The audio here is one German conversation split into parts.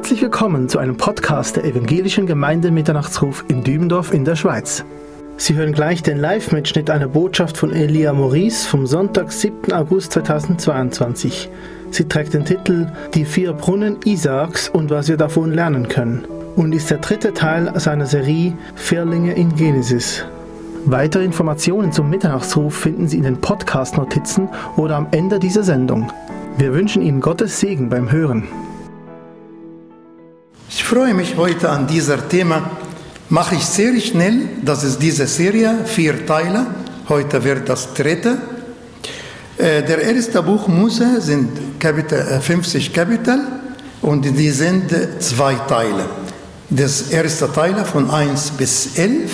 Herzlich willkommen zu einem Podcast der Evangelischen Gemeinde Mitternachtsruf in Dübendorf in der Schweiz. Sie hören gleich den Live-Mitschnitt einer Botschaft von Elia Maurice vom Sonntag, 7. August 2022. Sie trägt den Titel Die vier Brunnen Isaaks und was wir davon lernen können und ist der dritte Teil seiner Serie Firlinge in Genesis. Weitere Informationen zum Mitternachtsruf finden Sie in den Podcast-Notizen oder am Ende dieser Sendung. Wir wünschen Ihnen Gottes Segen beim Hören. Ich freue mich heute an dieser Thema. Mache ich sehr schnell. Das ist diese Serie, vier Teile. Heute wird das dritte. Äh, der erste Buch Mose sind Kapitel, 50 Kapitel und die sind zwei Teile. Das erste Teil von 1 bis 11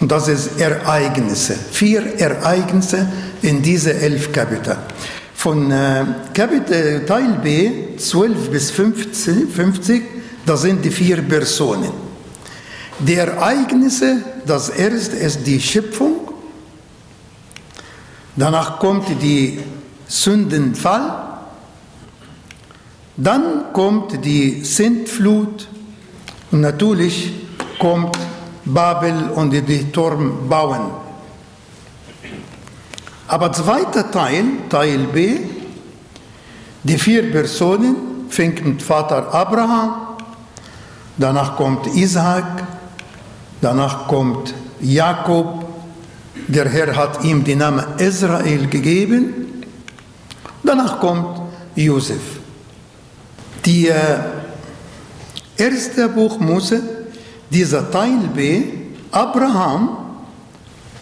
und das ist Ereignisse. Vier Ereignisse in diese elf Kapitel. Von äh, Kapitel Teil B 12 bis 50, 50, das sind die vier Personen. Die Ereignisse, das erste ist die Schöpfung, danach kommt die Sündenfall, dann kommt die Sintflut und natürlich kommt Babel und die Turm bauen. Aber zweiter Teil, Teil B, die vier Personen, fängt mit Vater Abraham, danach kommt Isaac, danach kommt Jakob, der Herr hat ihm den Namen Israel gegeben, danach kommt Josef. Die äh, erste Buch Mose, dieser Teil B, Abraham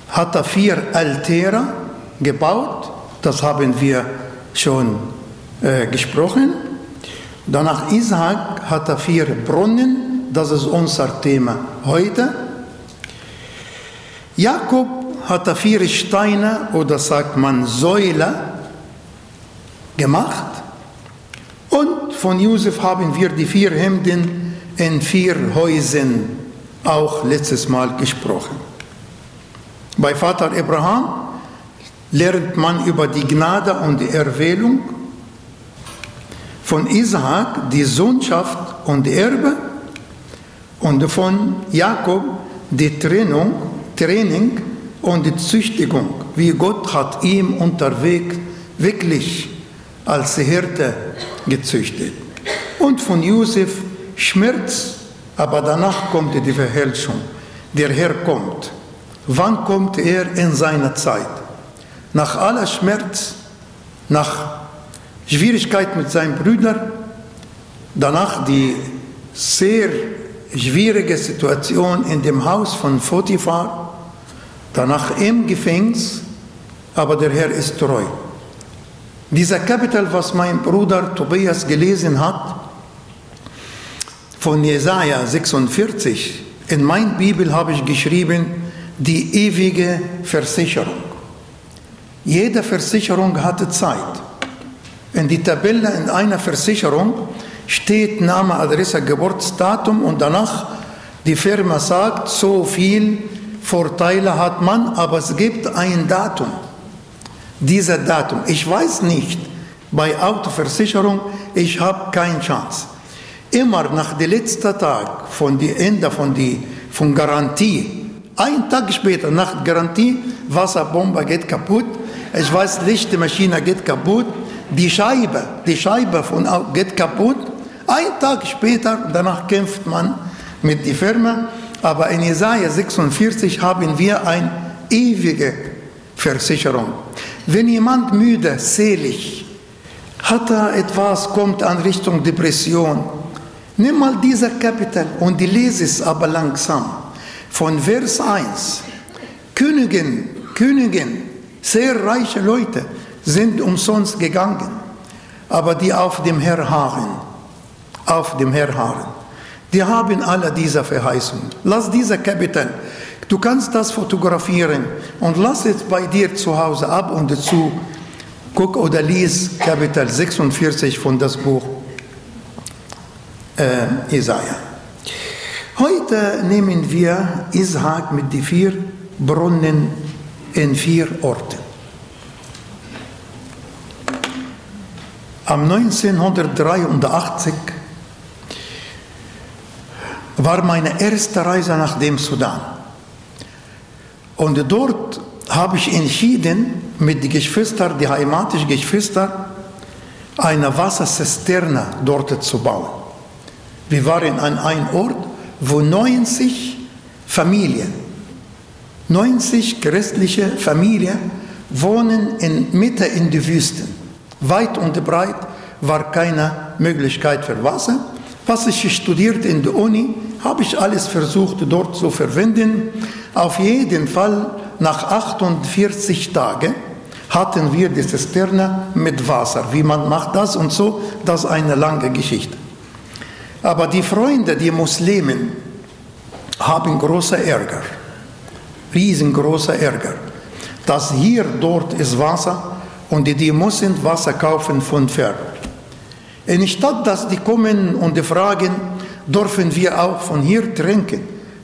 hatte vier Altäre gebaut, das haben wir schon äh, gesprochen. Danach Isaac hatte vier Brunnen, das ist unser Thema heute. Jakob hatte vier Steine oder sagt man Säule gemacht. Und von Josef haben wir die vier Hemden in vier Häusern auch letztes Mal gesprochen. Bei Vater Abraham lernt man über die Gnade und die Erwählung, von Isaak die Sohnschaft und Erbe und von Jakob die Trennung, Training und die Züchtigung, wie Gott hat ihm unterwegs wirklich als Hirte gezüchtet. Und von Josef Schmerz, aber danach kommt die Verherrlichung. Der Herr kommt. Wann kommt er in seiner Zeit? Nach aller Schmerz, nach Schwierigkeit mit seinen Brüdern, danach die sehr schwierige Situation in dem Haus von Potiphar, danach im Gefängnis, aber der Herr ist treu. Dieser Kapitel, was mein Bruder Tobias gelesen hat, von Jesaja 46, in mein Bibel habe ich geschrieben, die ewige Versicherung. Jede Versicherung hatte Zeit. In die Tabelle in einer Versicherung steht Name, Adresse, Geburtsdatum und danach die Firma sagt, so viel Vorteile hat man, aber es gibt ein Datum. Dieser Datum, ich weiß nicht, bei Autoversicherung, ich habe keine Chance. Immer nach dem letzten Tag von die Ende von die von Garantie, ein Tag später nach Garantie, Wasserbombe geht kaputt, ich weiß nicht, die Maschine geht kaputt, die Scheibe, die Scheibe von, geht kaputt. Ein Tag später, danach kämpft man mit der Firma, aber in Jesaja 46 haben wir eine ewige Versicherung. Wenn jemand müde, selig, hat er etwas, kommt an Richtung Depression, nimm mal dieser Kapitel und lese es aber langsam. Von Vers 1. Königin, Königin, sehr reiche Leute sind umsonst gegangen, aber die auf dem Herr harren, auf dem Herr harren, die haben alle diese Verheißungen. Lass diese Kapitel, du kannst das fotografieren und lass es bei dir zu Hause ab und dazu guck oder lies Kapitel 46 von das Buch äh, Jesaja. Heute nehmen wir Ishak mit den vier Brunnen in vier Orten. Am 1983 war meine erste Reise nach dem Sudan. Und dort habe ich entschieden, mit den Geschwistern, die heimatischen Geschwistern, eine Wasserzisterne dort zu bauen. Wir waren an einem Ort, wo 90 Familien, 90 christliche Familien wohnen in Mitte in der Wüste. Weit und breit war keine Möglichkeit für Wasser. Was ich studiert in der Uni, habe ich alles versucht dort zu verwenden. Auf jeden Fall nach 48 Tagen hatten wir die Zisterne mit Wasser. Wie man macht das und so, das ist eine lange Geschichte. Aber die Freunde, die Muslimen, haben großer Ärger, riesengroßer Ärger, dass hier dort ist Wasser und die, die müssen Wasser kaufen von fern. Anstatt dass die kommen und die fragen, dürfen wir auch von hier trinken?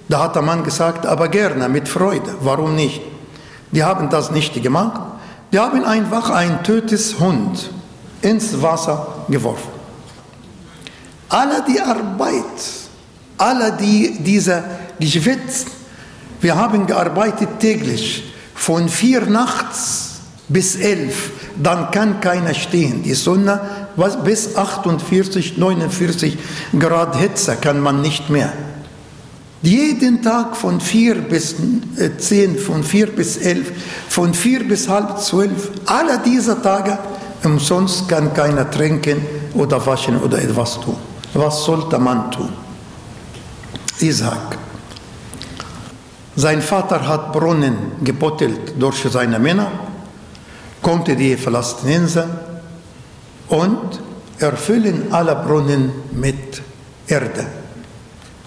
Da hat der Mann gesagt, aber gerne, mit Freude, warum nicht? Die haben das nicht gemacht. Die haben einfach ein tötes Hund ins Wasser geworfen. Alle die Arbeit, alle die diese Geschwitz, wir haben gearbeitet täglich von vier nachts bis elf, dann kann keiner stehen. Die Sonne was bis 48, 49 Grad Hitze kann man nicht mehr. Jeden Tag von 4 bis 10, äh, von 4 bis 11, von 4 bis halb 12, alle diese Tage umsonst kann keiner trinken oder waschen oder etwas tun. Was sollte man tun? Isaac. Sein Vater hat Brunnen gebuttelt durch seine Männer, konnte die Palästinenser und erfüllen alle Brunnen mit Erde.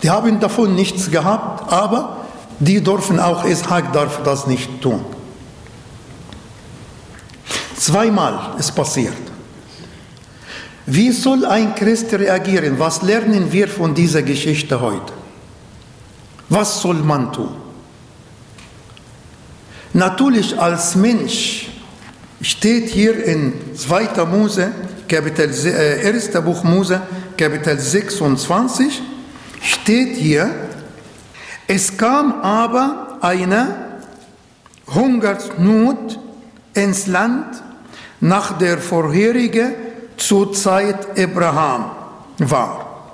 Die haben davon nichts gehabt, aber die dürfen auch, Ishak darf das nicht tun. Zweimal ist passiert. Wie soll ein Christ reagieren? Was lernen wir von dieser Geschichte heute? Was soll man tun? Natürlich als Mensch steht hier in 2. Mose Kapitel, äh, 1. Buch Mose, Kapitel 26, steht hier, es kam aber eine Hungersnot ins Land nach der vorherigen zur Zeit Abraham war.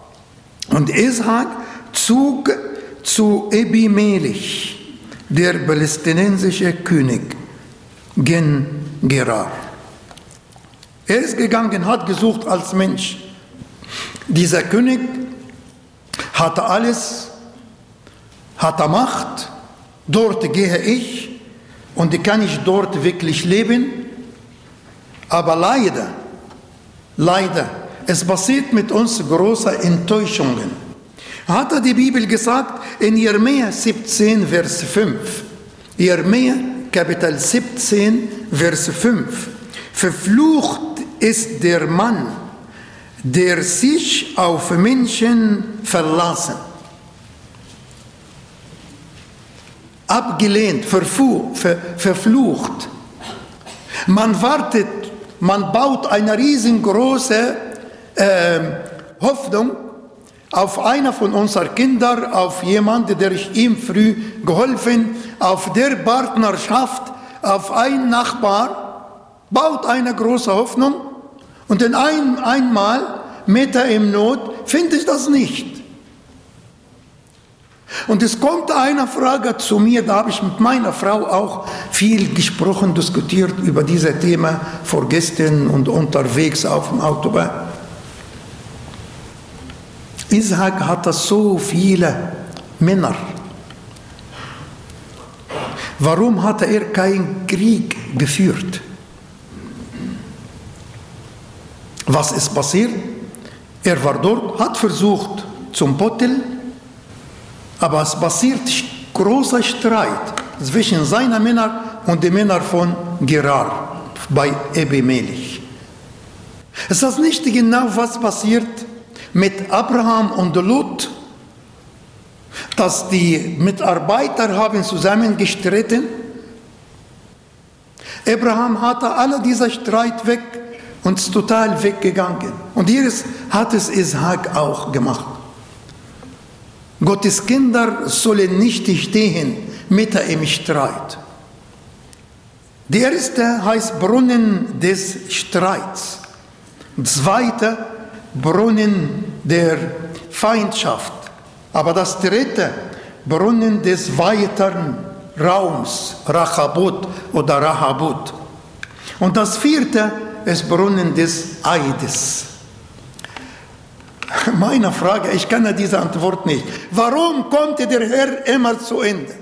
Und Isaac zog zu Ebimelech, der palästinensische König, gen Gerar. Er ist gegangen, hat gesucht als Mensch. Dieser König hatte alles, hatte Macht, dort gehe ich und kann ich dort wirklich leben. Aber leider, leider, es passiert mit uns große Enttäuschungen. Hat die Bibel gesagt in Jeremia 17, Vers 5. Jeremia Kapitel 17, Vers 5. Verflucht ist der Mann, der sich auf Menschen verlassen. Abgelehnt, verflucht. Man wartet, man baut eine riesengroße äh, Hoffnung auf einer von unseren Kindern, auf jemanden, der ich ihm früh geholfen, auf der Partnerschaft, auf einen Nachbar, baut eine große Hoffnung und in ein, einmal, Meter im Not, finde ich das nicht. Und es kommt eine Frage zu mir, da habe ich mit meiner Frau auch viel gesprochen, diskutiert über dieses Thema vorgestern und unterwegs auf dem Autobahn. Isaac hatte so viele Männer. Warum hatte er keinen Krieg geführt? Was ist passiert? Er war dort, hat versucht zum Botteln, aber es passiert großer Streit zwischen seinen Männern und den Männern von Gerar bei Ebimelech. Es ist nicht genau, was passiert mit Abraham und Lot, dass die Mitarbeiter haben zusammengestritten. Abraham hatte alle dieser Streit weg und ist total weggegangen. Und hier hat es Ishak auch gemacht. Gottes Kinder sollen nicht stehen mitten im Streit. Der erste heißt Brunnen des Streits. Zweite Brunnen der Feindschaft. Aber das dritte Brunnen des weiteren Raums, Rachabut oder Rahabut. Und das vierte ist Brunnen des Eides. Meine Frage, ich kenne diese Antwort nicht. Warum konnte der Herr immer zu Ende?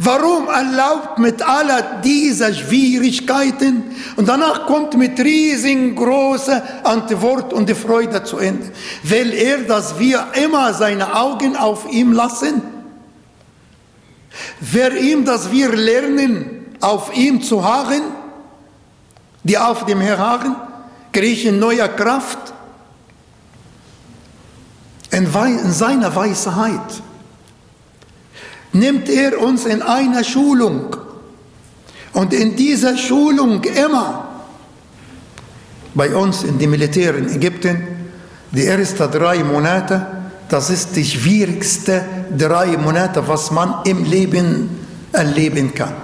Warum erlaubt mit aller dieser Schwierigkeiten? Und danach kommt mit riesengroßer Antwort und Freude zu Ende? Will er, dass wir immer seine Augen auf ihm lassen? Wer ihm, dass wir lernen, auf ihm zu harren, die auf dem Herr harren, kriechen neue Kraft? In, in seiner Weisheit nimmt er uns in einer Schulung. Und in dieser Schulung immer, bei uns in dem Militär in Ägypten, die ersten drei Monate, das ist die schwierigste drei Monate, was man im Leben erleben kann.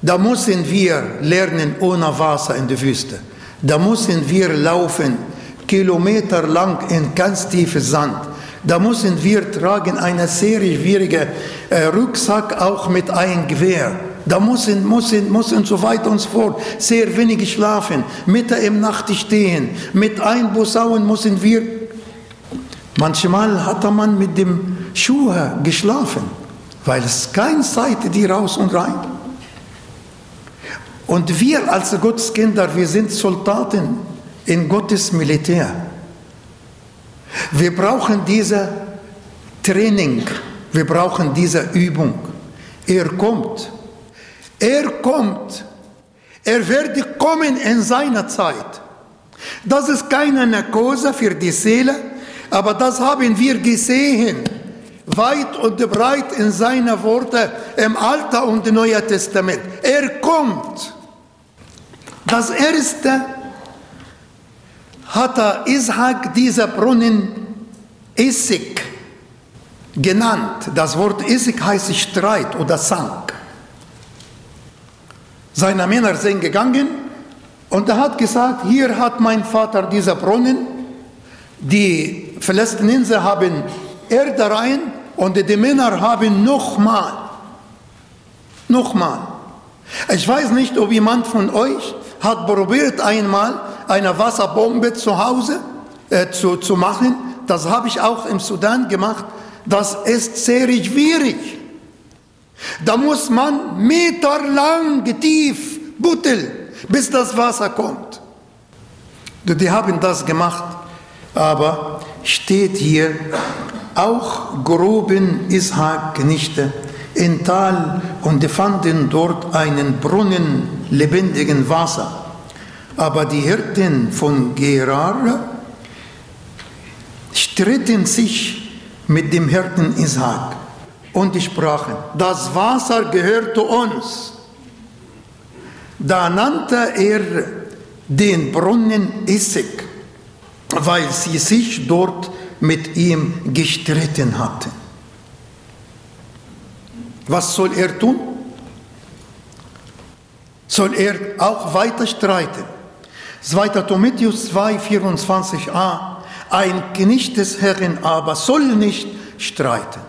Da müssen wir lernen ohne Wasser in der Wüste. Da müssen wir laufen, kilometerlang in ganz tiefen Sand. Da müssen wir tragen eine sehr schwierige äh, Rucksack auch mit einem Gewehr. Da müssen, müssen, müssen so weiter und so fort sehr wenig schlafen, mitten im Nacht stehen. Mit ein Busauen müssen wir. Manchmal hatte man mit dem Schuhe geschlafen, weil es keine Zeit die raus und rein. Und wir als Gotteskinder, wir sind Soldaten in Gottes Militär. Wir brauchen diese Training, wir brauchen diese Übung. Er kommt, er kommt, er wird kommen in seiner Zeit. Das ist keine Narkose für die Seele, aber das haben wir gesehen, weit und breit in seinen Worten im Alten und Neuen Testament. Er kommt. Das erste hat Ishak dieser Brunnen Essig genannt. Das Wort Essig heißt Streit oder Sank. Seine Männer sind gegangen und er hat gesagt, hier hat mein Vater dieser Brunnen, die Philistenser haben Erde rein und die Männer haben nochmal, nochmal. Ich weiß nicht, ob jemand von euch hat probiert einmal eine Wasserbombe zu Hause äh, zu, zu machen. Das habe ich auch im Sudan gemacht. Das ist sehr schwierig. Da muss man meterlang tief butteln, bis das Wasser kommt. Die haben das gemacht, aber steht hier, auch groben Ishak Nichte in Tal und fanden dort einen Brunnen lebendigen Wasser. Aber die Hirten von Gerar stritten sich mit dem Hirten Isaac und sprachen, das Wasser gehört uns. Da nannte er den Brunnen Essig, weil sie sich dort mit ihm gestritten hatten. Was soll er tun? Soll er auch weiter streiten? 2. Timotheus 2, 24a. Ein Knecht des Herrn aber soll nicht streiten.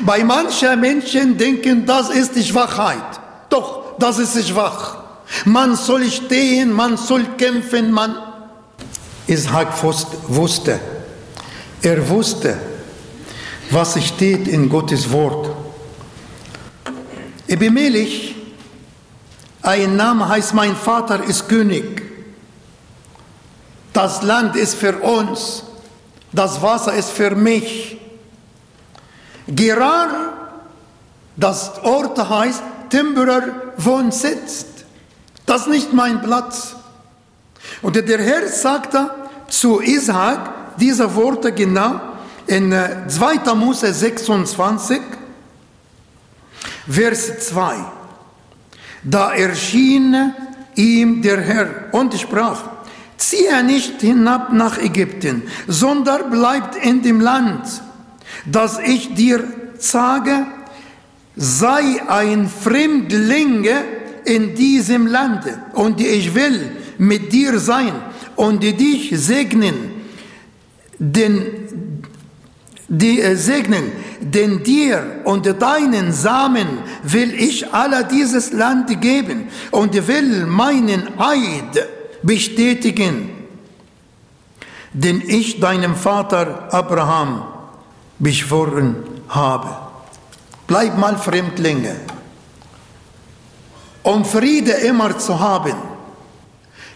Bei manchen Menschen denken, das ist die Schwachheit. Doch, das ist schwach. Man soll stehen, man soll kämpfen, man. Ishak wusste, er wusste, was steht in Gottes Wort. Ebimelech, ein Name heißt, mein Vater ist König. Das Land ist für uns, das Wasser ist für mich. Gerar, das Ort heißt, Timberer Wohnsitz. Das ist nicht mein Platz. Und der Herr sagte zu Isaac diese Worte genau, in 2. Äh, Mose 26, Vers 2. Da erschien ihm der Herr und sprach, ziehe nicht hinab nach Ägypten, sondern bleibt in dem Land, das ich dir sage, sei ein Fremdlinge in diesem Lande und ich will mit dir sein und dich segnen, denn die äh, segnen, denn dir und deinen Samen will ich alle dieses Land geben und will meinen Eid bestätigen, den ich deinem Vater Abraham beschworen habe. Bleib mal Fremdlinge. Um Friede immer zu haben,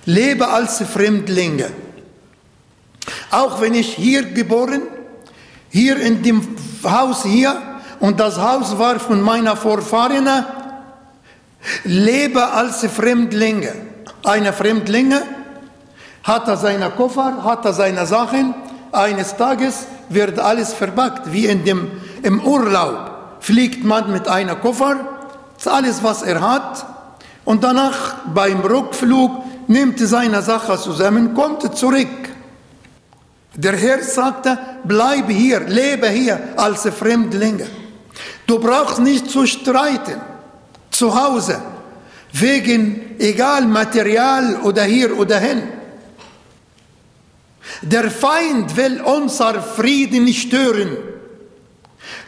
lebe als Fremdlinge. Auch wenn ich hier geboren, hier in dem Haus hier, und das Haus war von meiner Vorfahren, lebe als Fremdlinge. Eine Fremdlinge hat er seine Koffer, hat er seine Sachen, eines Tages wird alles verpackt, wie in dem, im Urlaub. Fliegt man mit einem Koffer, alles was er hat, und danach beim Rückflug nimmt seine Sache zusammen, kommt zurück. Der Herr sagte, bleib hier, lebe hier als Fremdlinge. Du brauchst nicht zu streiten zu Hause wegen egal Material oder hier oder hin. Der Feind will unser Frieden stören.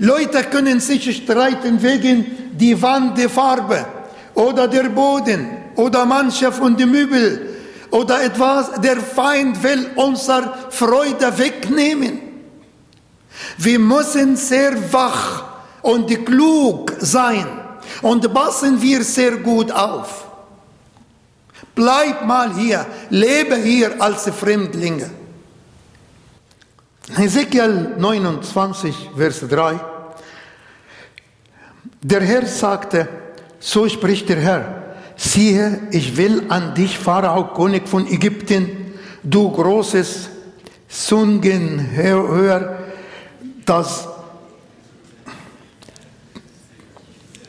Leute können sich streiten wegen die Wandfarbe oder der Boden oder manche von den Möbeln oder etwas. Der Feind will unsere Freude wegnehmen. Wir müssen sehr wach und klug sein und passen wir sehr gut auf. Bleib mal hier, lebe hier als Fremdlinge. Ezekiel 29, Vers 3. Der Herr sagte, so spricht der Herr, siehe, ich will an dich, Pharao, König von Ägypten, du großes Zungenhör, das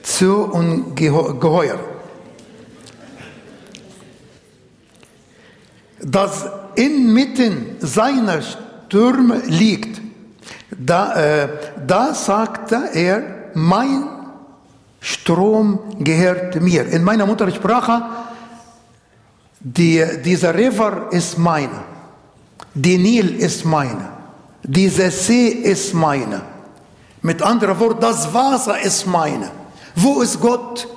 zu ungeheuer, das inmitten seiner Stürme liegt. Da, äh, da sagte er, mein Strom gehört mir. In meiner Muttersprache, die, dieser River ist meine, die Nil ist meine, dieser See ist meine. Mit anderen Worten, das Wasser ist meine. Wo ist Gott?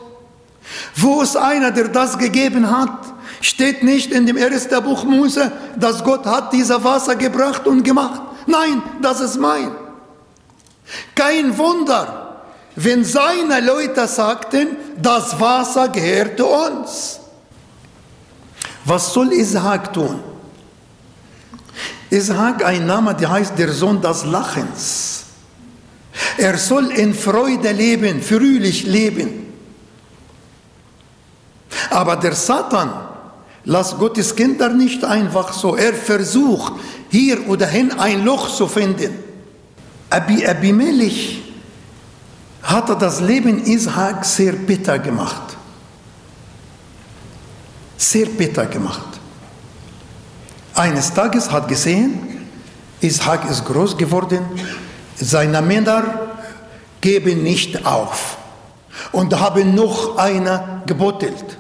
Wo ist einer, der das gegeben hat? Steht nicht in dem ersten Buch Mose, dass Gott hat dieser Wasser gebracht und gemacht. Nein, das ist mein. Kein Wunder, wenn seine Leute sagten, das Wasser gehörte uns. Was soll Isaac tun? Isaac, ein Name, der heißt der Sohn des Lachens. Er soll in Freude leben, fröhlich leben. Aber der Satan lässt Gottes Kinder nicht einfach so. Er versucht hier oder hin ein Loch zu finden. Abi Abimelech hatte das Leben Ishak sehr bitter gemacht. Sehr bitter gemacht. Eines Tages hat gesehen, Ishak ist groß geworden, seine Männer geben nicht auf und haben noch einer gebottelt.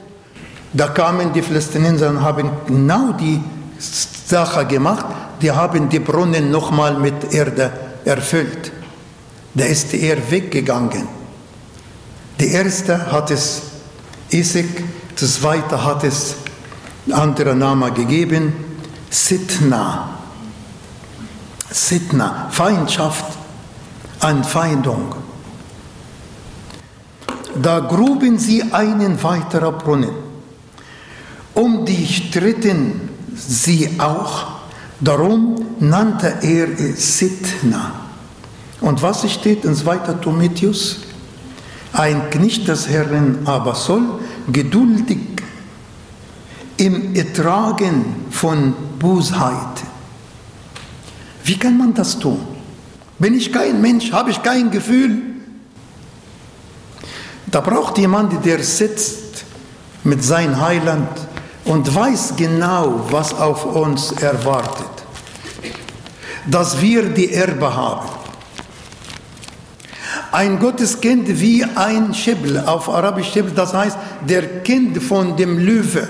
Da kamen die Philistiner und haben genau die Sache gemacht. Die haben die Brunnen nochmal mit Erde erfüllt. Da ist er weggegangen. Der erste hat es Isaac, der zweite hat es andere Name gegeben, Sitna. Sitna, Feindschaft Anfeindung. Da gruben sie einen weiteren Brunnen. Um die stritten sie auch, darum nannte er Sitna. Und was steht in 2. Timotheus? Ein Knecht des Herrn aber soll geduldig im Ertragen von Bosheit. Wie kann man das tun? Bin ich kein Mensch? Habe ich kein Gefühl? Da braucht jemand, der sitzt mit seinem Heiland und weiß genau, was auf uns erwartet. Dass wir die Erbe haben. Ein Gotteskind wie ein Schibl, auf Arabisch Schibl, das heißt der Kind von dem Löwe.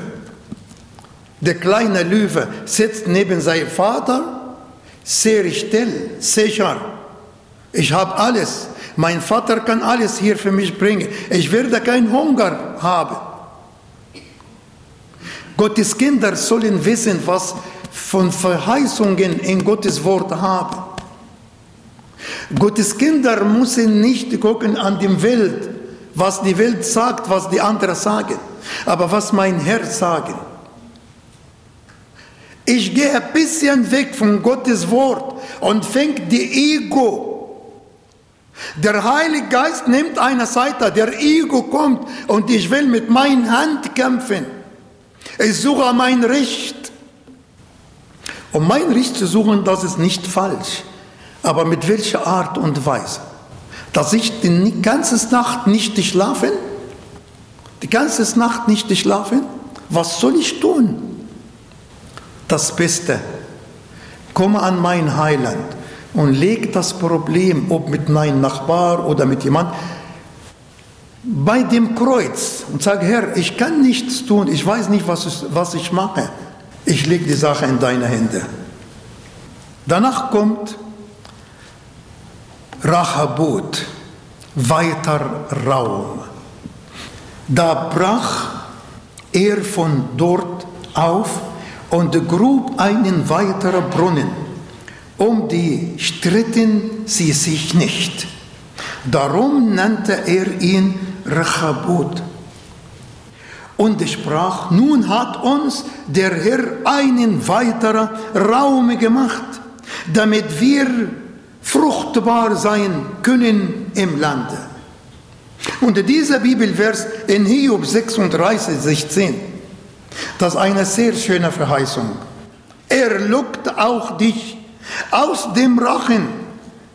Der kleine Löwe sitzt neben seinem Vater, sehr still, sicher. Ich habe alles. Mein Vater kann alles hier für mich bringen. Ich werde keinen Hunger haben. Gottes Kinder sollen wissen, was von Verheißungen in Gottes Wort haben. Gottes Kinder müssen nicht gucken an die Welt, was die Welt sagt, was die anderen sagen, aber was mein Herz sagen. Ich gehe ein bisschen weg von Gottes Wort und fängt die Ego. Der Heilige Geist nimmt eine Seite, der Ego kommt und ich will mit meiner Hand kämpfen. Ich suche mein Recht. Um mein Recht zu suchen, das ist nicht falsch. Aber mit welcher Art und Weise? Dass ich die ganze Nacht nicht schlafen? Die ganze Nacht nicht schlafen? Was soll ich tun? Das Beste. Komme an mein Heiland und leg das Problem, ob mit meinem Nachbar oder mit jemand, bei dem Kreuz und sage, Herr, ich kann nichts tun, ich weiß nicht, was ich, was ich mache. Ich lege die Sache in deine Hände. Danach kommt Rachabot, weiter Raum. Da brach er von dort auf und grub einen weiteren Brunnen. Um die stritten sie sich nicht. Darum nannte er ihn Rechabot. Und sprach, nun hat uns der Herr einen weiteren Raum gemacht, damit wir fruchtbar sein können im Lande. Und dieser Bibelvers in Hiob 36, 16, das ist eine sehr schöne Verheißung. Er lockt auch dich aus dem Rachen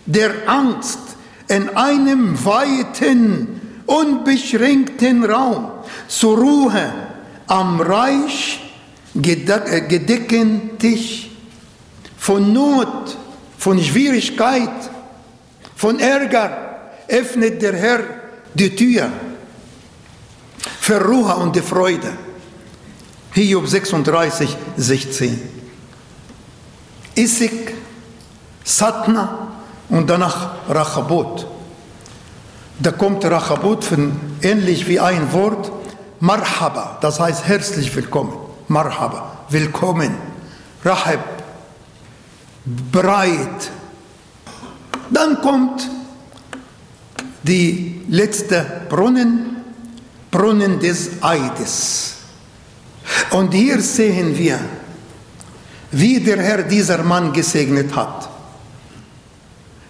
der Angst in einem weiten, unbeschränkten Raum zur Ruhe am Reich gedeckten Tisch von Not von Schwierigkeit, von Ärger öffnet der Herr die Tür für Ruhe und die Freude. Hiob 36, 16. Isik, Satna und danach Rachabot. Da kommt Rachabot von ähnlich wie ein Wort Marhaba, das heißt herzlich willkommen. Marhaba, willkommen. Rahab, breit. Dann kommt die letzte Brunnen, Brunnen des Eides. Und hier sehen wir, wie der Herr dieser Mann gesegnet hat.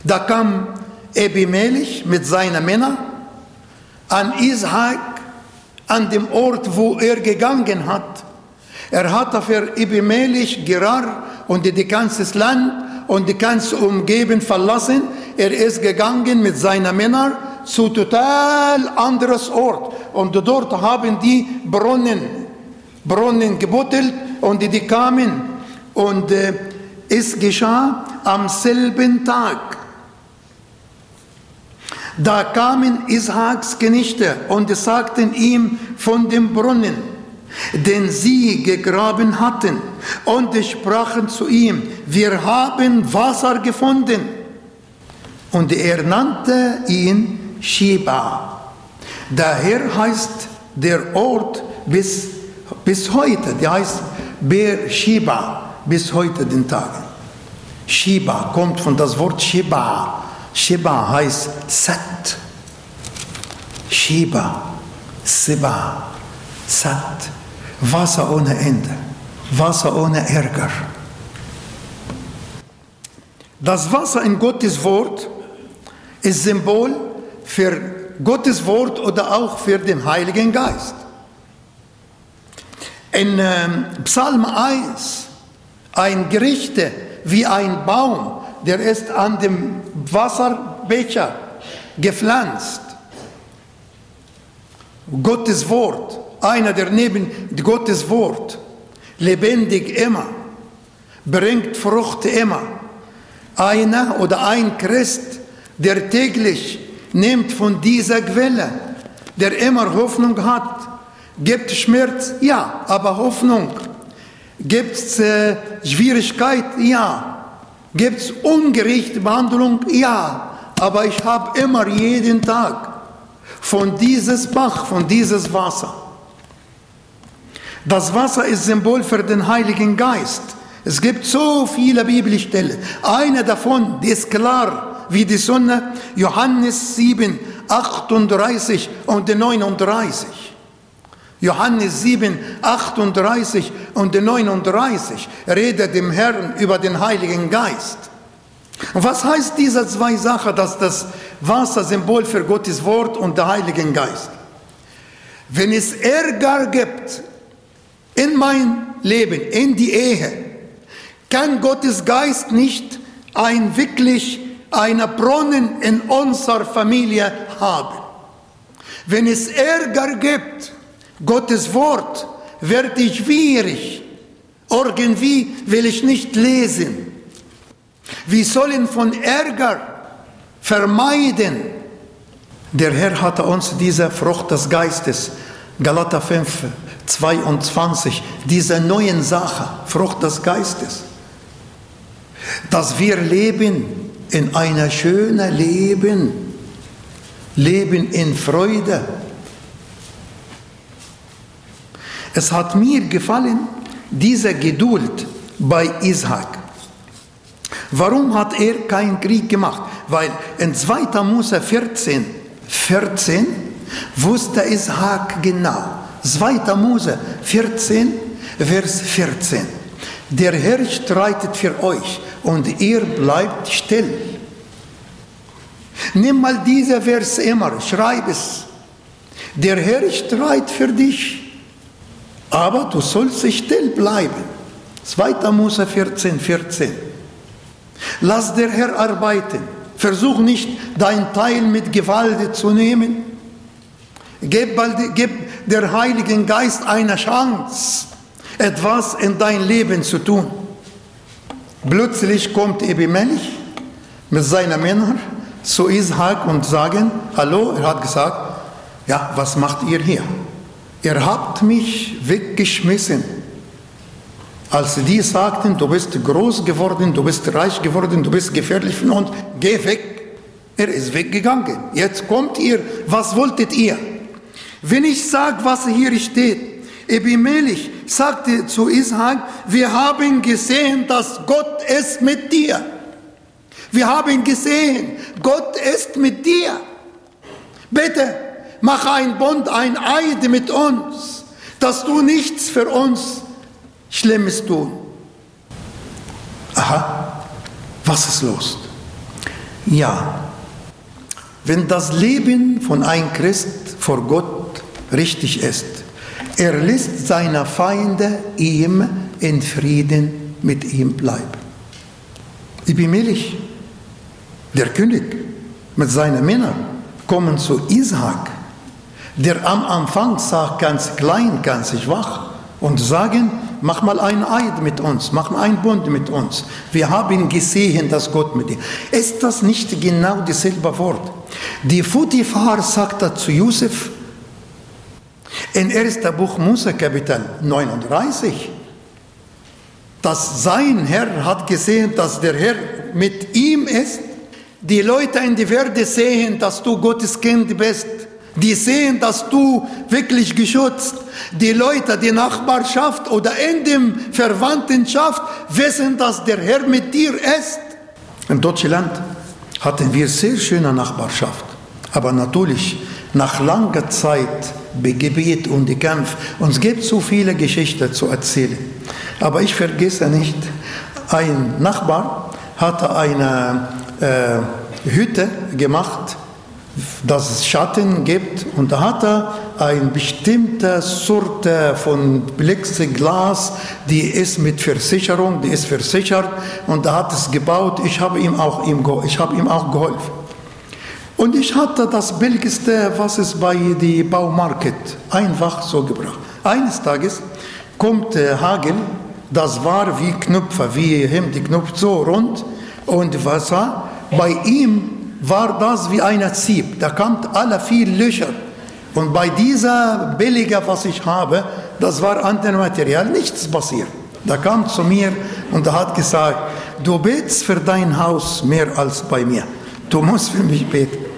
Da kam Ebimelech mit seinen Männern an Ishak, an dem Ort, wo er gegangen hat. Er hat dafür Ebimelech Gerar und die ganze Land und die ganze Umgebung verlassen. Er ist gegangen mit seinen Männern zu total anderes Ort und dort haben die Brunnen, Brunnen gebuddelt und die kamen und äh, es geschah am selben Tag. Da kamen Ishaks Knechte und sagten ihm von dem Brunnen, den sie gegraben hatten, und sprachen zu ihm, wir haben Wasser gefunden. Und er nannte ihn Sheba. Daher heißt der Ort bis, bis heute, der heißt Beersheba, bis heute den Tagen. Sheba kommt von das Wort Sheba. Sheba heißt Sat. Sheba, Seba, Sat. Wasser ohne Ende, Wasser ohne Ärger. Das Wasser in Gottes Wort ist Symbol für Gottes Wort oder auch für den Heiligen Geist. In ähm, Psalm 1, ein Gerichte wie ein Baum, der ist an dem Wasserbecher gepflanzt. Gottes Wort einer, der neben Gottes Wort lebendig immer, bringt Frucht immer. Einer oder ein Christ, der täglich nimmt von dieser Quelle, der immer Hoffnung hat, gibt Schmerz, ja, aber Hoffnung. Gibt es äh, Schwierigkeit? Ja. Gibt es ungerechte Behandlung? Ja. Aber ich habe immer jeden Tag von dieses Bach, von dieses Wasser. Das Wasser ist Symbol für den Heiligen Geist. Es gibt so viele Bibelstellen. Eine davon, die ist klar wie die Sonne, Johannes 7, 38 und 39. Johannes 7, 38 und 39 redet dem Herrn über den Heiligen Geist. Und was heißt diese zwei Sachen, dass das Wasser Symbol für Gottes Wort und der Heiligen Geist? Wenn es Ärger gibt in mein Leben, in die Ehe, kann Gottes Geist nicht ein wirklich einer Brunnen in unserer Familie haben. Wenn es Ärger gibt, Gottes Wort wird schwierig. Irgendwie will ich nicht lesen. Wir sollen von Ärger vermeiden. Der Herr hatte uns diese Frucht des Geistes, Galater 5, 22, diese neuen Sache, Frucht des Geistes, dass wir leben in einer schönen Leben, Leben in Freude. Es hat mir gefallen, diese Geduld bei Isaac. Warum hat er keinen Krieg gemacht? Weil in 2. Mose 14, 14 wusste Isaac genau. 2. Mose 14, Vers 14. Der Herr streitet für euch und ihr bleibt still. Nimm mal diese Vers immer, schreib es. Der Herr streitet für dich, aber du sollst still bleiben. 2. Mose 14, 14. Lass der Herr arbeiten. Versuch nicht, dein Teil mit Gewalt zu nehmen. Gib, gib der Heiligen Geist eine Chance, etwas in dein Leben zu tun. Plötzlich kommt Ebimelech mit seinen Männern zu Ishak und sagen, hallo, er hat gesagt, ja, was macht ihr hier? Ihr habt mich weggeschmissen. Als die sagten, du bist groß geworden, du bist reich geworden, du bist gefährlich für uns, geh weg. Er ist weggegangen. Jetzt kommt ihr, was wolltet ihr? Wenn ich sage, was hier steht, Ebimelech sagte zu Ishak, wir haben gesehen, dass Gott ist mit dir. Wir haben gesehen, Gott ist mit dir. Bitte, mach ein Bund, ein Eid mit uns, dass du nichts für uns Schlimmes tun. Aha, was ist los? Ja, wenn das Leben von einem Christ vor Gott richtig ist, er lässt seine Feinde ihm in Frieden mit ihm bleiben. Abimelech, der König, mit seinen Männern kommen zu Isaac, der am Anfang sagt, ganz klein, ganz schwach, und sagen, mach mal ein Eid mit uns, mach mal einen Bund mit uns. Wir haben gesehen, dass Gott mit dir. Ist das nicht genau dasselbe Wort? Die Futifar sagte zu Josef, in 1. Buch Mose, Kapitel 39, dass sein Herr hat gesehen, dass der Herr mit ihm ist. Die Leute in der Welt sehen, dass du Gottes Kind bist. Die sehen, dass du wirklich geschützt. Die Leute, die Nachbarschaft oder in der Verwandtschaft wissen, dass der Herr mit dir ist. In Deutschland hatten wir sehr schöne Nachbarschaft. Aber natürlich, nach langer Zeit Gebet und Kampf, uns gibt so viele Geschichten zu erzählen. Aber ich vergesse nicht, ein Nachbar hatte eine äh, Hütte gemacht, dass es Schatten gibt und da hat er eine bestimmte Sorte von Plexiglas, die ist mit Versicherung, die ist versichert und er hat es gebaut. Ich habe ihm auch, ihm, ich habe ihm auch geholfen. Und ich hatte das billigste, was es bei die Baumarkt einfach so gebracht. Eines Tages kommt äh, Hagel, das war wie Knöpfe, wie Hemdknopf, so rund. Und was war? Bei ihm war das wie ein Zieb. Da kommt alle vier Löcher. Und bei dieser billige, was ich habe, das war Material, nichts passiert. Da kam zu mir und hat gesagt, du betest für dein Haus mehr als bei mir. Du musst für mich beten.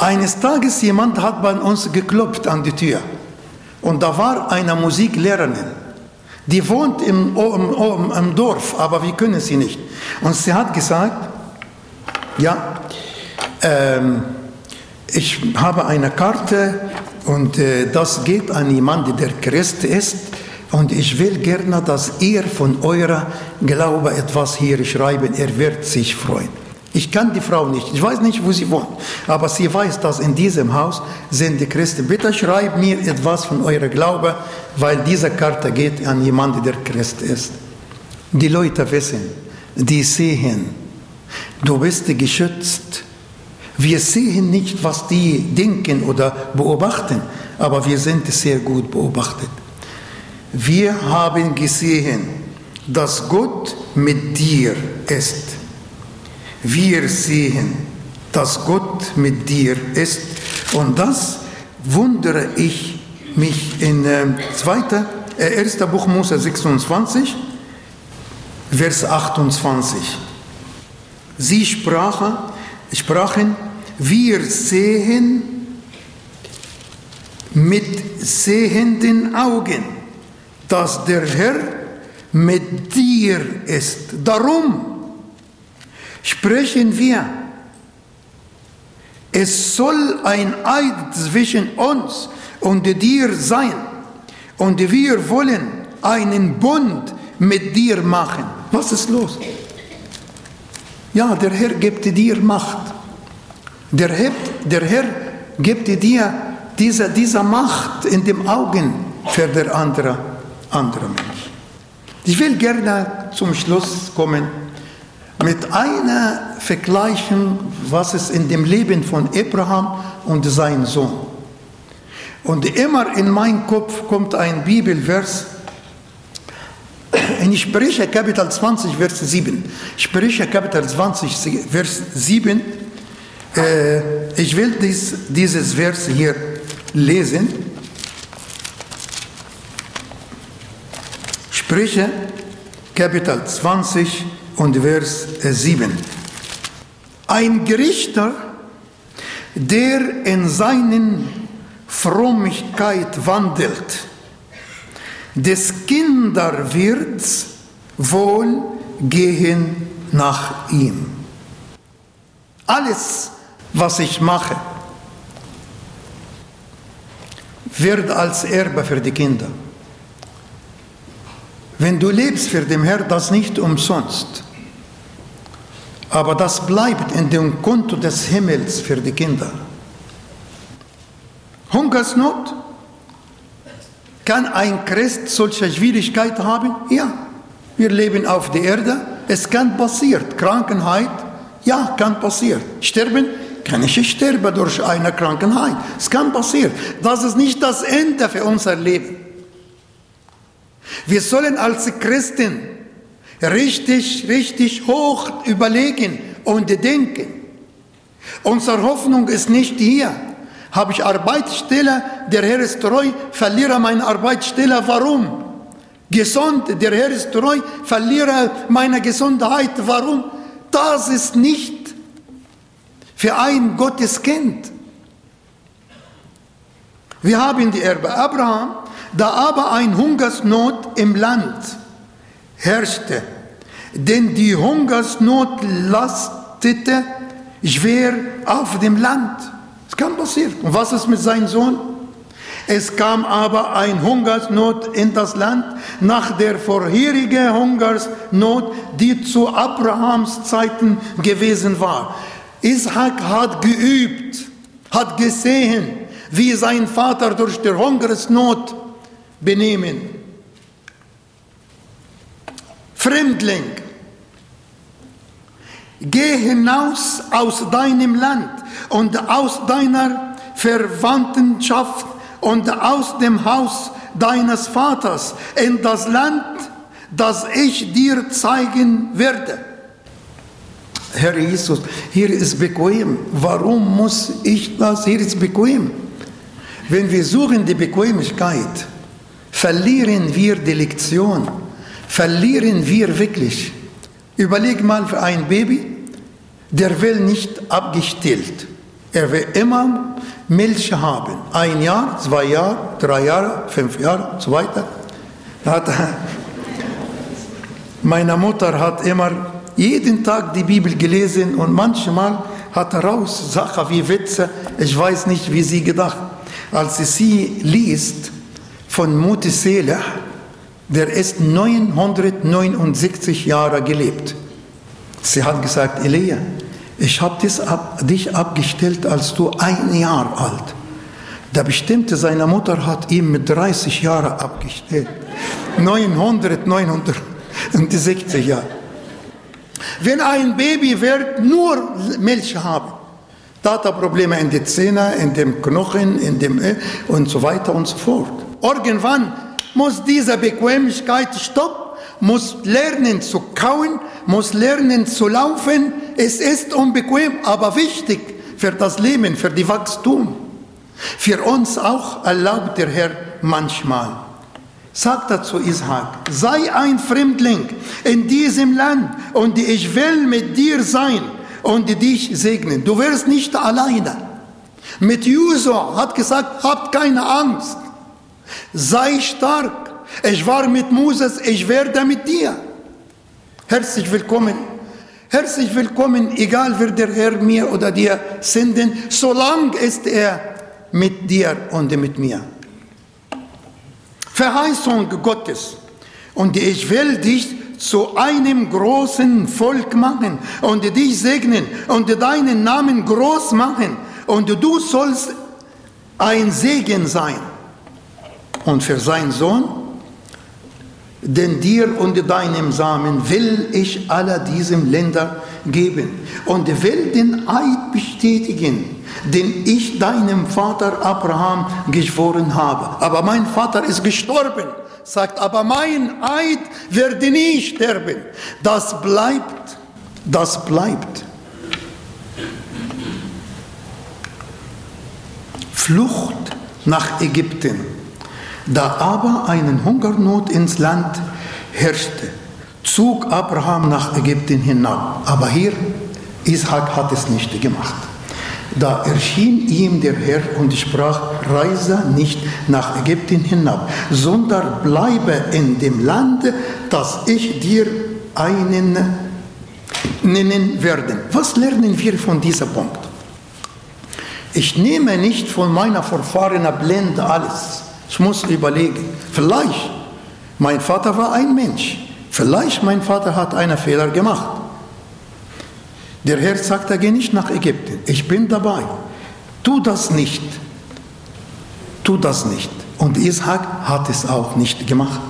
Eines Tages jemand hat bei uns geklopft an die Tür und da war eine Musiklehrerin. Die wohnt im, im, im Dorf, aber wir können sie nicht. Und sie hat gesagt, ja, ähm, ich habe eine Karte und äh, das geht an jemanden, der Christ ist. Und ich will gerne, dass ihr von eurer Glaube etwas hier schreiben. Er wird sich freuen. Ich kann die Frau nicht. Ich weiß nicht, wo sie wohnt. Aber sie weiß, dass in diesem Haus sind die Christen. Bitte schreibt mir etwas von eurer Glaube, weil diese Karte geht an jemanden, der Christ ist. Die Leute wissen, die sehen, du bist geschützt. Wir sehen nicht, was die denken oder beobachten, aber wir sind sehr gut beobachtet. Wir haben gesehen, dass Gott mit dir ist wir sehen, dass Gott mit dir ist. Und das wundere ich mich in äh, 2. Äh, 1. Buch Mose 26, Vers 28. Sie sprachen, sprachen wir sehen mit sehenden Augen, dass der Herr mit dir ist. Darum sprechen wir, es soll ein Eid zwischen uns und dir sein und wir wollen einen Bund mit dir machen. Was ist los? Ja, der Herr gibt dir Macht. Der Herr, der Herr gibt dir diese, diese Macht in den Augen für der andere, andere Mensch. Ich will gerne zum Schluss kommen mit einer vergleichen, was es in dem Leben von Abraham und seinem Sohn. Und immer in meinen Kopf kommt ein Bibelvers, in Sprüche Kapitel 20, Vers 7. Sprüche Kapitel 20, Vers 7. Äh, ich will dies, dieses Vers hier lesen. Sprüche Kapitel 20, und Vers 7. Ein Gerichter, der in seinen Frömmigkeit wandelt, des Kinder wird's wohl gehen nach ihm. Alles, was ich mache, wird als Erbe für die Kinder. Wenn du lebst für den Herrn, das nicht umsonst. Aber das bleibt in dem Konto des Himmels für die Kinder. Hungersnot? Kann ein Christ solche Schwierigkeiten haben? Ja. Wir leben auf der Erde. Es kann passieren. Krankheit? Ja, kann passieren. Sterben? Kann ich sterben durch eine Krankheit. Es kann passieren. Das ist nicht das Ende für unser Leben. Wir sollen als Christen richtig, richtig hoch überlegen und denken. Unsere Hoffnung ist nicht hier. Habe ich Arbeitsstelle, der Herr ist treu, verliere meine Arbeitsstelle. Warum? Gesund, der Herr ist treu, verliere meine Gesundheit. Warum? Das ist nicht für ein Gotteskind. Wir haben die Erbe Abraham, da aber ein Hungersnot im Land herrschte, denn die Hungersnot lastete schwer auf dem Land. Es kann passieren. Und was ist mit seinem Sohn? Es kam aber ein Hungersnot in das Land nach der vorherigen Hungersnot, die zu Abrahams Zeiten gewesen war. Ishak hat geübt, hat gesehen, wie sein Vater durch die Hungersnot benehmen. Fremdling. geh hinaus aus deinem Land und aus deiner Verwandtschaft und aus dem Haus deines Vaters in das Land, das ich dir zeigen werde. Herr Jesus, hier ist bequem. Warum muss ich das? Hier ist bequem. Wenn wir suchen die Bequemlichkeit, verlieren wir die Lektion, verlieren wir wirklich. Überleg mal für ein Baby, der will nicht abgestillt. Er will immer Milch haben. Ein Jahr, zwei Jahre, drei Jahre, fünf Jahre, so weiter. Meine Mutter hat immer jeden Tag die Bibel gelesen und manchmal hat raus Sachen wie Witze. Ich weiß nicht, wie sie gedacht. Als sie liest von Mutisela, der ist 969 Jahre gelebt. Sie hat gesagt, Elia, ich habe ab, dich abgestellt, als du ein Jahr alt. Der bestimmte, seine Mutter hat ihn mit 30 Jahren abgestellt. 900, 960 Jahre. Wenn ein Baby wird, nur Milch haben. Data-Probleme in den Zähnen, in dem Knochen, in dem und so weiter und so fort. Irgendwann muss diese Bequemlichkeit stoppen muss lernen zu kauen, muss lernen zu laufen. Es ist unbequem, aber wichtig für das Leben, für die Wachstum. Für uns auch erlaubt der Herr manchmal. Sagt er zu Ishak, sei ein Fremdling in diesem Land und ich will mit dir sein und dich segnen. Du wirst nicht alleine. Mit Juso hat gesagt, habt keine Angst. Sei stark ich war mit Moses, ich werde mit dir. Herzlich willkommen. Herzlich willkommen, egal wer der Herr mir oder dir senden, solange ist er mit dir und mit mir. Verheißung Gottes. Und ich will dich zu einem großen Volk machen und dich segnen und deinen Namen groß machen und du sollst ein Segen sein. Und für seinen Sohn denn dir und deinem Samen will ich alle diesem Länder geben und will den Eid bestätigen, den ich deinem Vater Abraham geschworen habe. Aber mein Vater ist gestorben, sagt, aber mein Eid werde nie sterben. Das bleibt, das bleibt. Flucht nach Ägypten. Da aber eine Hungernot ins Land herrschte, zog Abraham nach Ägypten hinab. Aber hier, Isaac hat es nicht gemacht. Da erschien ihm der Herr und sprach, reise nicht nach Ägypten hinab, sondern bleibe in dem Lande, das ich dir einen nennen werde. Was lernen wir von diesem Punkt? Ich nehme nicht von meiner Vorfahren blind alles. Ich muss überlegen, vielleicht, mein Vater war ein Mensch, vielleicht mein Vater hat einen Fehler gemacht. Der Herr sagte, geh nicht nach Ägypten, ich bin dabei. Tu das nicht. Tu das nicht. Und Isaac hat es auch nicht gemacht.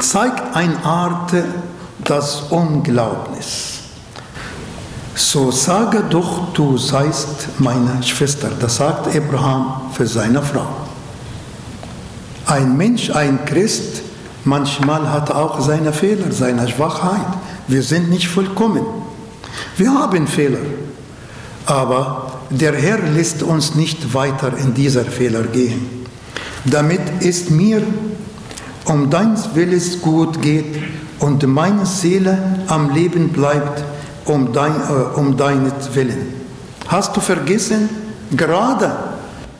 Zeigt eine Art das Unglaubnis. So sage doch, du seist meine Schwester. Das sagt Abraham für seine Frau. Ein Mensch, ein Christ, manchmal hat auch seine Fehler, seine Schwachheit. Wir sind nicht vollkommen. Wir haben Fehler. Aber der Herr lässt uns nicht weiter in dieser Fehler gehen. Damit es mir um deins Willes gut geht und meine Seele am Leben bleibt um, dein, äh, um deinetwillen. Hast du vergessen, gerade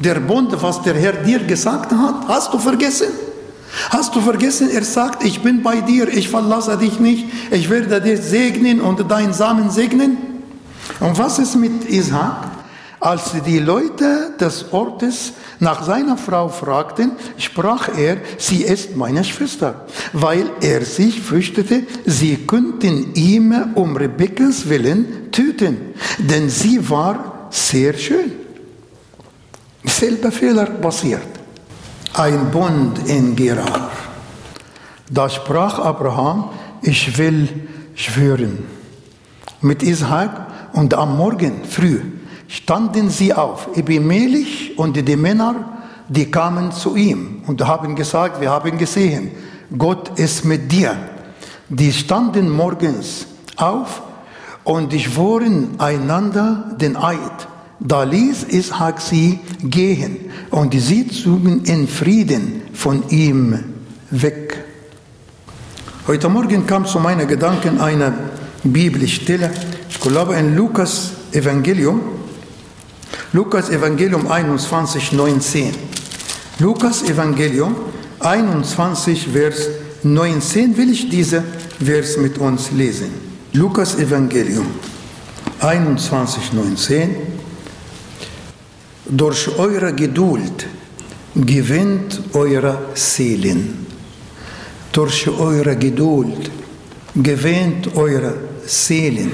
der Bund, was der Herr dir gesagt hat, hast du vergessen? Hast du vergessen, er sagt, ich bin bei dir, ich verlasse dich nicht, ich werde dich segnen und deinen Samen segnen? Und was ist mit Isaac? Als die Leute des Ortes nach seiner Frau fragten, sprach er, sie ist meine Schwester, weil er sich fürchtete, sie könnten ihm um Rebekkas willen töten, denn sie war sehr schön. Selber Fehler passiert. Ein Bund in Gerar. Da sprach Abraham, ich will schwören mit Ishak und am Morgen früh standen sie auf, Ebimelech und die Männer, die kamen zu ihm und haben gesagt, wir haben gesehen, Gott ist mit dir. Die standen morgens auf und schworen einander den Eid. Da ließ Ishak sie gehen und sie zogen in Frieden von ihm weg. Heute Morgen kam zu meinen Gedanken eine Bibelstelle, ich glaube in Lukas Evangelium, Lukas Evangelium 21, 19. Lukas Evangelium 21, Vers 19 will ich diese Vers mit uns lesen. Lukas Evangelium 21, 19. Durch eure Geduld gewinnt eure Seelen. Durch eure Geduld gewinnt eure Seelen.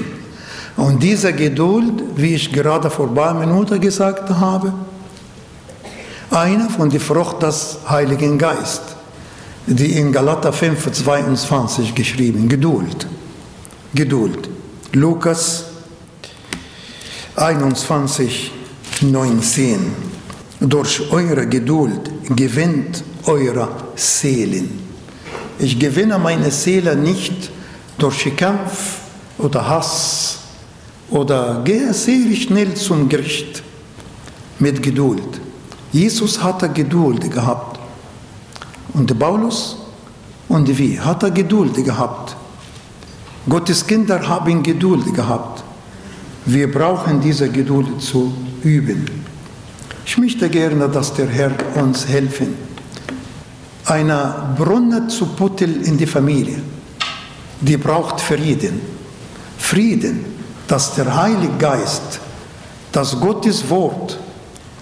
Und diese Geduld, wie ich gerade vor ein paar Minuten gesagt habe, einer von der Frucht des Heiligen Geist, die in Galater 5, 22 geschrieben, Geduld. Geduld. Lukas 21, 19. Durch eure Geduld gewinnt eure Seelen. Ich gewinne meine Seele nicht durch Kampf oder Hass oder gehe sehr schnell zum Gericht mit Geduld. Jesus hatte Geduld gehabt. Und Paulus und wie hat er Geduld gehabt? Gottes Kinder haben Geduld gehabt. Wir brauchen diese Geduld zu üben. Ich möchte gerne, dass der Herr uns helfen. Eine Brunne zu putteln in die Familie, die braucht Frieden. Frieden, dass der Heilige Geist, das Gottes Wort,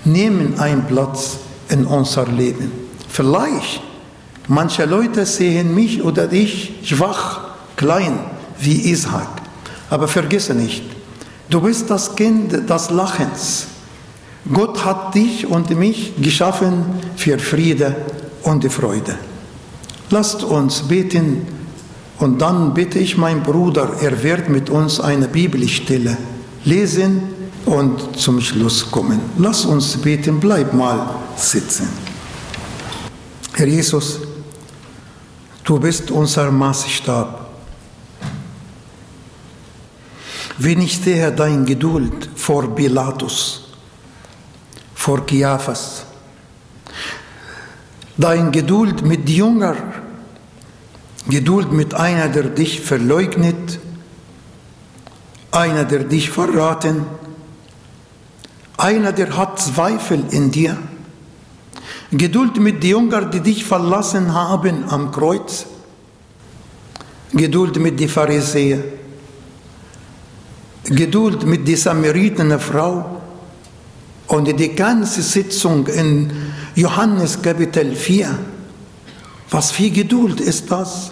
nehmen einen Platz in unser Leben. Vielleicht, manche Leute sehen mich oder dich schwach, klein, wie Isaac. Aber vergesse nicht, du bist das Kind des Lachens. Gott hat dich und mich geschaffen für Friede und Freude. Lasst uns beten und dann bitte ich meinen Bruder, er wird mit uns eine Bibelstelle lesen und zum Schluss kommen. Lass uns beten, bleib mal sitzen. Herr Jesus, du bist unser Maßstab. Wenn ich sehe dein Geduld vor Pilatus, vor Chiaphas, dein Geduld mit Jünger, Geduld mit einer, der dich verleugnet, einer, der dich verraten, einer, der hat Zweifel in dir. Geduld mit den Jüngern, die dich verlassen haben am Kreuz. Geduld mit den Pharisäern. Geduld mit der Samaritener Frau. Und die ganze Sitzung in Johannes Kapitel 4. Was für Geduld ist das?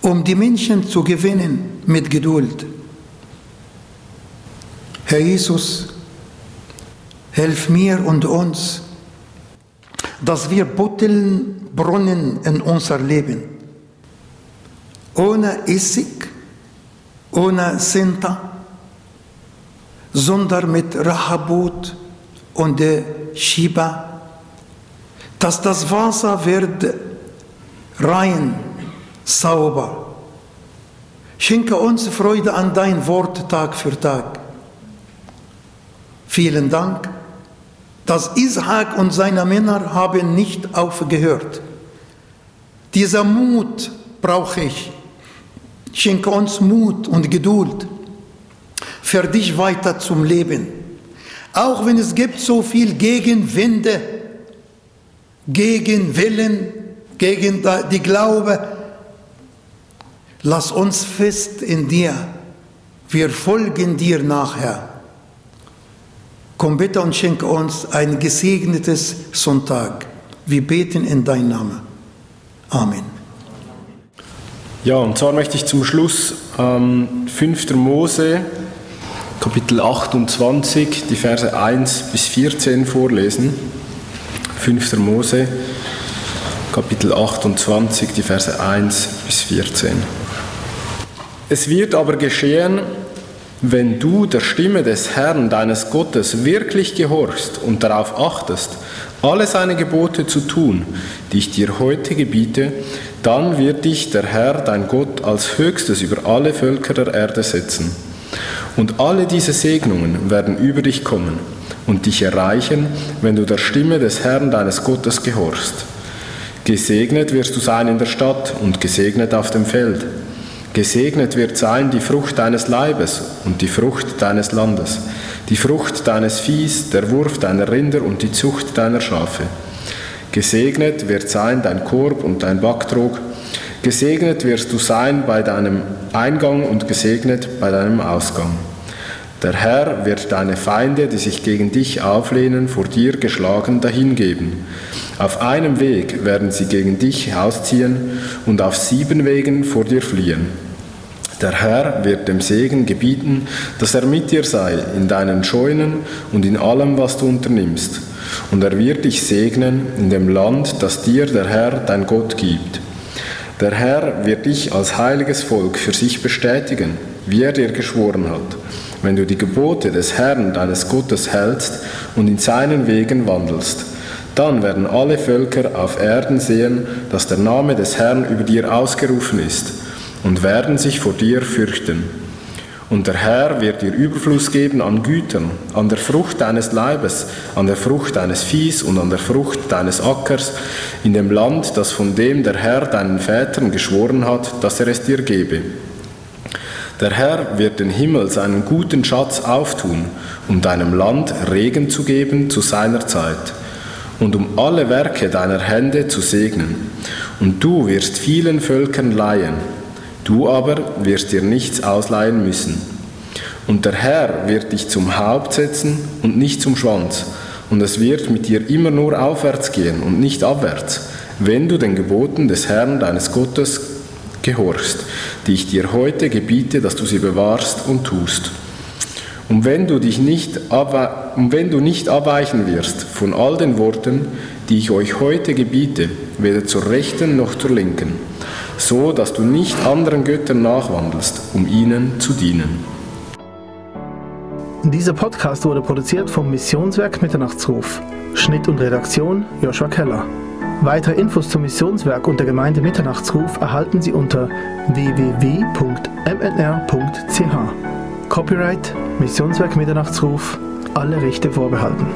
Um die Menschen zu gewinnen mit Geduld. Herr Jesus, Hilf mir und uns, dass wir buddeln Brunnen in unser Leben. Ohne Essig, ohne Sinta, sondern mit Rahabut und Shiba, dass das Wasser wird rein, sauber. Schenke uns Freude an dein Wort Tag für Tag. Vielen Dank dass Isaac und seine Männer haben nicht aufgehört. Dieser Mut brauche ich. Schenke uns Mut und Geduld für dich weiter zum Leben. Auch wenn es gibt so viel Gegenwinde, Gegenwillen, gegen die Glaube, lass uns fest in dir. Wir folgen dir nachher. Komm bitte und schenke uns ein gesegnetes Sonntag. Wir beten in dein Name. Amen. Ja, und zwar möchte ich zum Schluss ähm, 5. Mose, Kapitel 28, die Verse 1 bis 14 vorlesen. 5. Mose, Kapitel 28, die Verse 1 bis 14. Es wird aber geschehen, Wenn du der Stimme des Herrn deines Gottes wirklich gehorchst und darauf achtest, alle seine Gebote zu tun, die ich dir heute gebiete, dann wird dich der Herr, dein Gott, als höchstes über alle Völker der Erde setzen. Und alle diese Segnungen werden über dich kommen und dich erreichen, wenn du der Stimme des Herrn deines Gottes gehorchst. Gesegnet wirst du sein in der Stadt und gesegnet auf dem Feld. Gesegnet wird sein die Frucht deines Leibes und die Frucht deines Landes, die Frucht deines Viehs, der Wurf deiner Rinder und die Zucht deiner Schafe. Gesegnet wird sein dein Korb und dein Backtrog. Gesegnet wirst du sein bei deinem Eingang und gesegnet bei deinem Ausgang. Der Herr wird deine Feinde, die sich gegen dich auflehnen, vor dir geschlagen dahingeben. Auf einem Weg werden sie gegen dich ausziehen und auf sieben Wegen vor dir fliehen. Der Herr wird dem Segen gebieten, dass er mit dir sei in deinen Scheunen und in allem, was du unternimmst. Und er wird dich segnen in dem Land, das dir der Herr, dein Gott, gibt. Der Herr wird dich als heiliges Volk für sich bestätigen, wie er dir geschworen hat wenn du die Gebote des Herrn deines Gottes hältst und in seinen Wegen wandelst. Dann werden alle Völker auf Erden sehen, dass der Name des Herrn über dir ausgerufen ist und werden sich vor dir fürchten. Und der Herr wird dir Überfluss geben an Gütern, an der Frucht deines Leibes, an der Frucht deines Viehs und an der Frucht deines Ackers, in dem Land, das von dem der Herr deinen Vätern geschworen hat, dass er es dir gebe. Der Herr wird den Himmel seinen guten Schatz auftun, um deinem Land Regen zu geben zu seiner Zeit und um alle Werke deiner Hände zu segnen. Und du wirst vielen Völkern leihen, du aber wirst dir nichts ausleihen müssen. Und der Herr wird dich zum Haupt setzen und nicht zum Schwanz, und es wird mit dir immer nur aufwärts gehen und nicht abwärts, wenn du den Geboten des Herrn deines Gottes gehorchst, die ich dir heute gebiete, dass du sie bewahrst und tust. Und wenn du, dich nicht und wenn du nicht abweichen wirst von all den Worten, die ich euch heute gebiete, weder zur rechten noch zur linken, so dass du nicht anderen Göttern nachwandelst, um ihnen zu dienen. Dieser Podcast wurde produziert vom Missionswerk Mitternachtsruf. Schnitt und Redaktion Joshua Keller. Weitere Infos zum Missionswerk und der Gemeinde Mitternachtsruf erhalten Sie unter www.mnr.ch. Copyright Missionswerk Mitternachtsruf, alle Rechte vorbehalten.